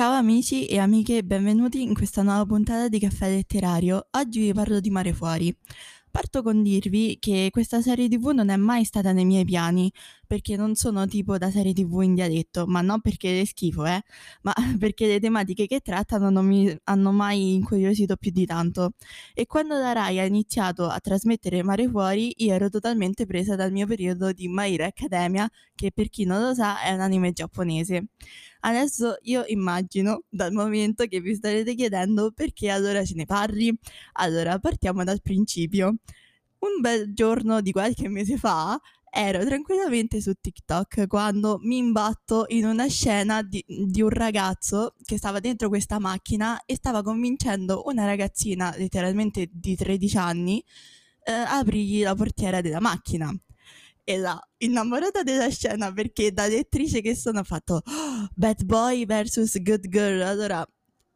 Ciao amici e amiche, benvenuti in questa nuova puntata di Caffè Letterario. Oggi vi parlo di Mare Fuori. Parto con dirvi che questa serie tv non è mai stata nei miei piani, perché non sono tipo da serie tv in dialetto, ma non perché è schifo, eh, ma perché le tematiche che trattano non mi hanno mai incuriosito più di tanto. E quando la Rai ha iniziato a trasmettere Mare Fuori, io ero totalmente presa dal mio periodo di My Hero Academia, che per chi non lo sa è un anime giapponese. Adesso io immagino, dal momento che vi starete chiedendo perché allora ce ne parli, allora partiamo dal principio. Un bel giorno di qualche mese fa ero tranquillamente su TikTok quando mi imbatto in una scena di, di, un ragazzo che stava dentro questa macchina e stava convincendo una ragazzina letteralmente di 13 anni eh, a aprirgli la portiera della macchina e là, innamorata della scena perché da lettrice che sono ho fatto oh, Bad Boy vs Good Girl. Allora,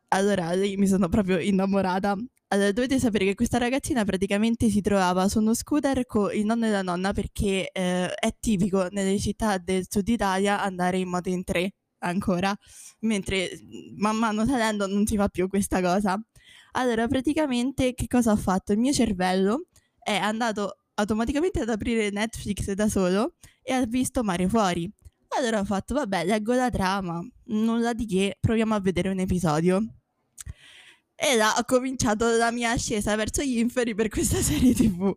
allora lì mi sono proprio innamorata. Allora, dovete sapere che questa ragazzina praticamente si trovava su uno scooter con il nonno e la nonna perché eh, è tipico nelle città del sud Italia andare in moto in tre ancora, mentre man mano salendo non si fa più questa cosa. Allora, praticamente che cosa ha fatto? Il mio cervello è andato automaticamente ad aprire Netflix da solo e ha visto Mare Fuori. Allora ho fatto, vabbè, leggo la trama, nulla di che, proviamo a vedere un episodio. E là ho cominciato la mia ascesa verso gli inferi per questa serie tv.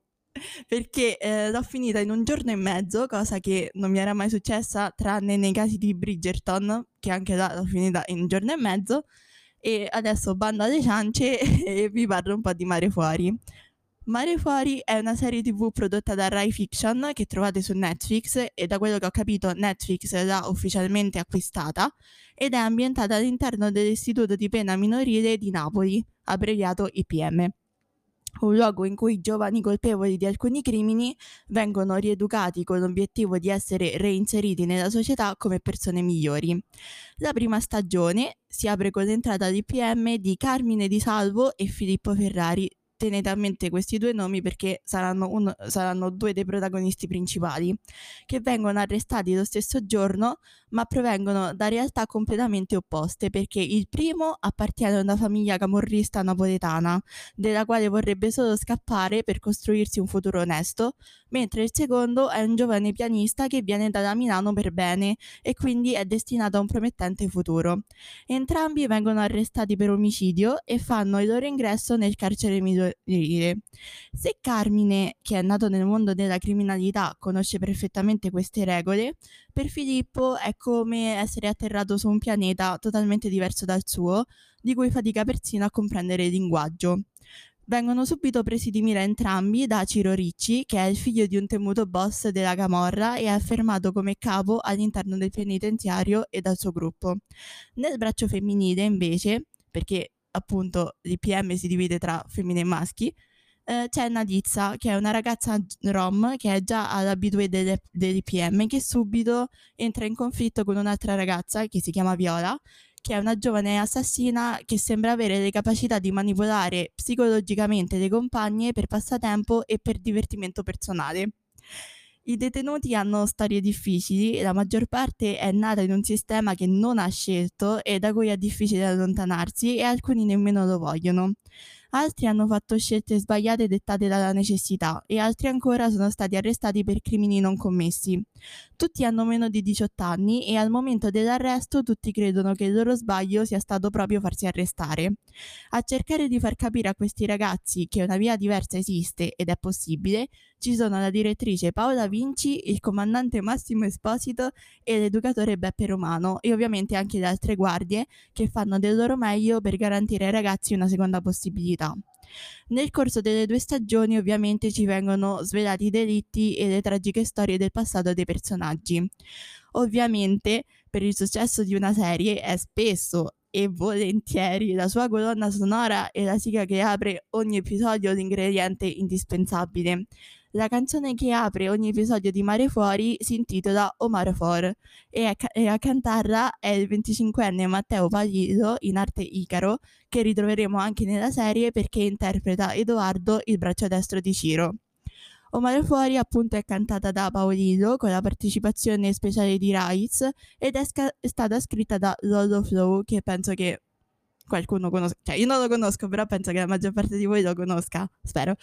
Perché eh, l'ho finita in un giorno e mezzo, cosa che non mi era mai successa, tranne nei casi di Bridgerton, che anche là l'ho finita in un giorno e mezzo. E adesso bando alle ciance e vi parlo un po' di Mare Fuori. Mare Fuori è una serie tv prodotta da Rai Fiction che trovate su Netflix e da quello che ho capito Netflix l'ha ufficialmente acquistata ed è ambientata all'interno dell'Istituto di Pena Minorile di Napoli, abbreviato IPM un luogo in cui i giovani colpevoli di alcuni crimini vengono rieducati con l'obiettivo di essere reinseriti nella società come persone migliori. La prima stagione si apre con l'entrata all'IPM di Carmine Di Salvo e Filippo Ferrari, tenete a mente questi due nomi perché saranno, un, saranno, due dei protagonisti principali, che vengono arrestati lo stesso giorno, ma provengono da realtà completamente opposte, perché il primo appartiene a una famiglia camorrista napoletana, della quale vorrebbe solo scappare per costruirsi un futuro onesto, mentre il secondo è un giovane pianista che viene da Milano per bene e quindi è destinato a un promettente futuro. Entrambi vengono arrestati per omicidio e fanno il loro ingresso nel carcere minorile. Se Carmine, che è nato nel mondo della criminalità, conosce perfettamente queste regole, per Filippo è come essere atterrato su un pianeta totalmente diverso dal suo, di cui fatica persino a comprendere il linguaggio vengono subito presi di mira entrambi da Ciro Ricci, che è il figlio di un temuto boss della Camorra e è affermato come capo all'interno del penitenziario e dal suo gruppo. Nel braccio femminile, invece, perché appunto l'IPM si divide tra femmine e maschi, eh, c'è Nadizza, che è una ragazza rom che è già all'abitudine delle, dell'IPM, che subito entra in conflitto con un'altra ragazza che si chiama Viola, che è una giovane assassina che sembra avere le capacità di manipolare psicologicamente le compagne per passatempo e per divertimento personale. I detenuti hanno storie difficili la maggior parte è nata in un sistema che non ha scelto e da cui è difficile allontanarsi e alcuni nemmeno lo vogliono altri hanno fatto scelte sbagliate dettate dalla necessità e altri ancora sono stati arrestati per crimini non commessi. Tutti hanno meno di 18 anni e al momento dell'arresto tutti credono che il loro sbaglio sia stato proprio farsi arrestare. A cercare di far capire a questi ragazzi che una via diversa esiste ed è possibile, ci sono la direttrice Paola Vinci, il comandante Massimo Esposito e l'educatore Beppe Romano e ovviamente anche le altre guardie che fanno del loro meglio per garantire ai ragazzi una seconda possibilità. Nel corso delle due stagioni ovviamente ci vengono svelati i delitti e le tragiche storie del passato dei personaggi. Ovviamente per il successo di una serie è spesso e volentieri la sua colonna sonora e la sigla che apre ogni episodio l'ingrediente indispensabile. La canzone che apre ogni episodio di Mare Fuori si intitola O Mare For e a, e a cantarla è il 25enne Matteo Paglido, in arte Icaro, che ritroveremo anche nella serie perché interpreta Edoardo, il braccio destro di Ciro. O Mare Fuori appunto è cantata da Paolillo con la partecipazione speciale di Rice ed è, sca- stata scritta da Lolo Flow che penso che qualcuno conosca, cioè io non lo conosco però penso che la maggior parte di voi lo conosca, spero.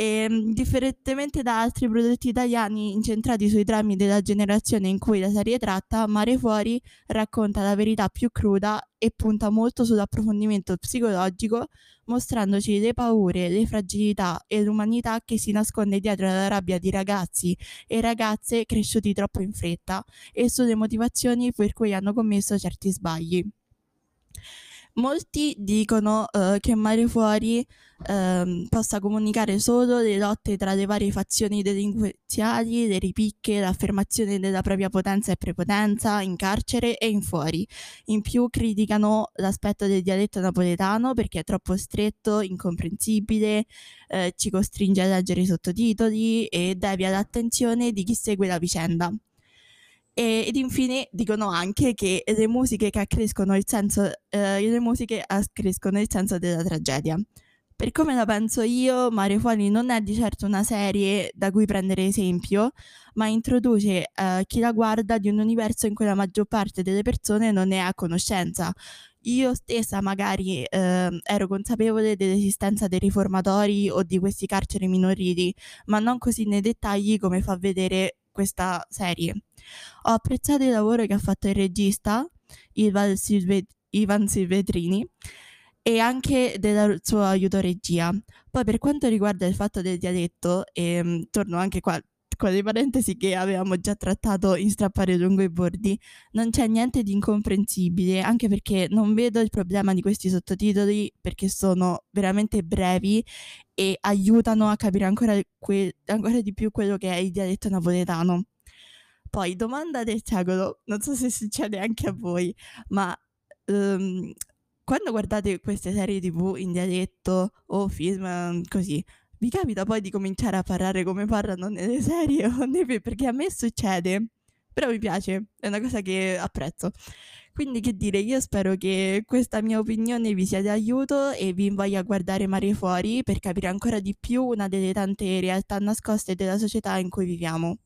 E, ehm, differentemente da altri prodotti italiani incentrati sui drammi della generazione in cui la serie tratta, Mare Fuori racconta la verità più cruda e punta molto sull'approfondimento psicologico, mostrandoci le paure, le fragilità e l'umanità che si nasconde dietro la rabbia di ragazzi e ragazze cresciuti troppo in fretta e sulle motivazioni per cui hanno commesso certi sbagli. Molti dicono uh, che Mare Fuori uh, possa comunicare solo le lotte tra le varie fazioni delinquenziali, le ripicche, l'affermazione della propria potenza e prepotenza in carcere e in fuori. In più criticano l'aspetto del dialetto napoletano perché è troppo stretto, incomprensibile, uh, ci costringe a leggere i sottotitoli e devia l'attenzione di chi segue la vicenda. E, ed infine dicono anche che le musiche che accrescono il senso, eh, le musiche accrescono il senso della tragedia. Per come la penso io, Mare Fuori non è di certo una serie da cui prendere esempio, ma introduce eh, chi la guarda di un universo in cui la maggior parte delle persone non ne ha conoscenza. Io stessa magari eh, ero consapevole dell'esistenza dei riformatori o di questi carceri minorili, ma non così nei dettagli come fa vedere questa serie. Ho apprezzato il lavoro che ha fatto il regista Ivan, Silve- Ivan Silvetrini e anche del suo aiuto regia. Poi per quanto riguarda il fatto del dialetto, e ehm, torno anche qua le parentesi che avevamo già trattato in strappare lungo i bordi, non c'è niente di incomprensibile, anche perché non vedo il problema di questi sottotitoli perché sono veramente brevi e aiutano a capire ancora, que- ancora di più quello che è il dialetto napoletano. Poi, domanda del secolo, non so se succede anche a voi, ma um, quando guardate queste serie tv in dialetto o film così, vi capita poi di cominciare a parlare come parlano nelle serie o film? Perché a me succede, però mi piace, è una cosa che apprezzo. Quindi che dire, io spero che questa mia opinione vi sia di aiuto e vi invoglia a guardare Mare Fuori per capire ancora di più una delle tante realtà nascoste della società in cui viviamo.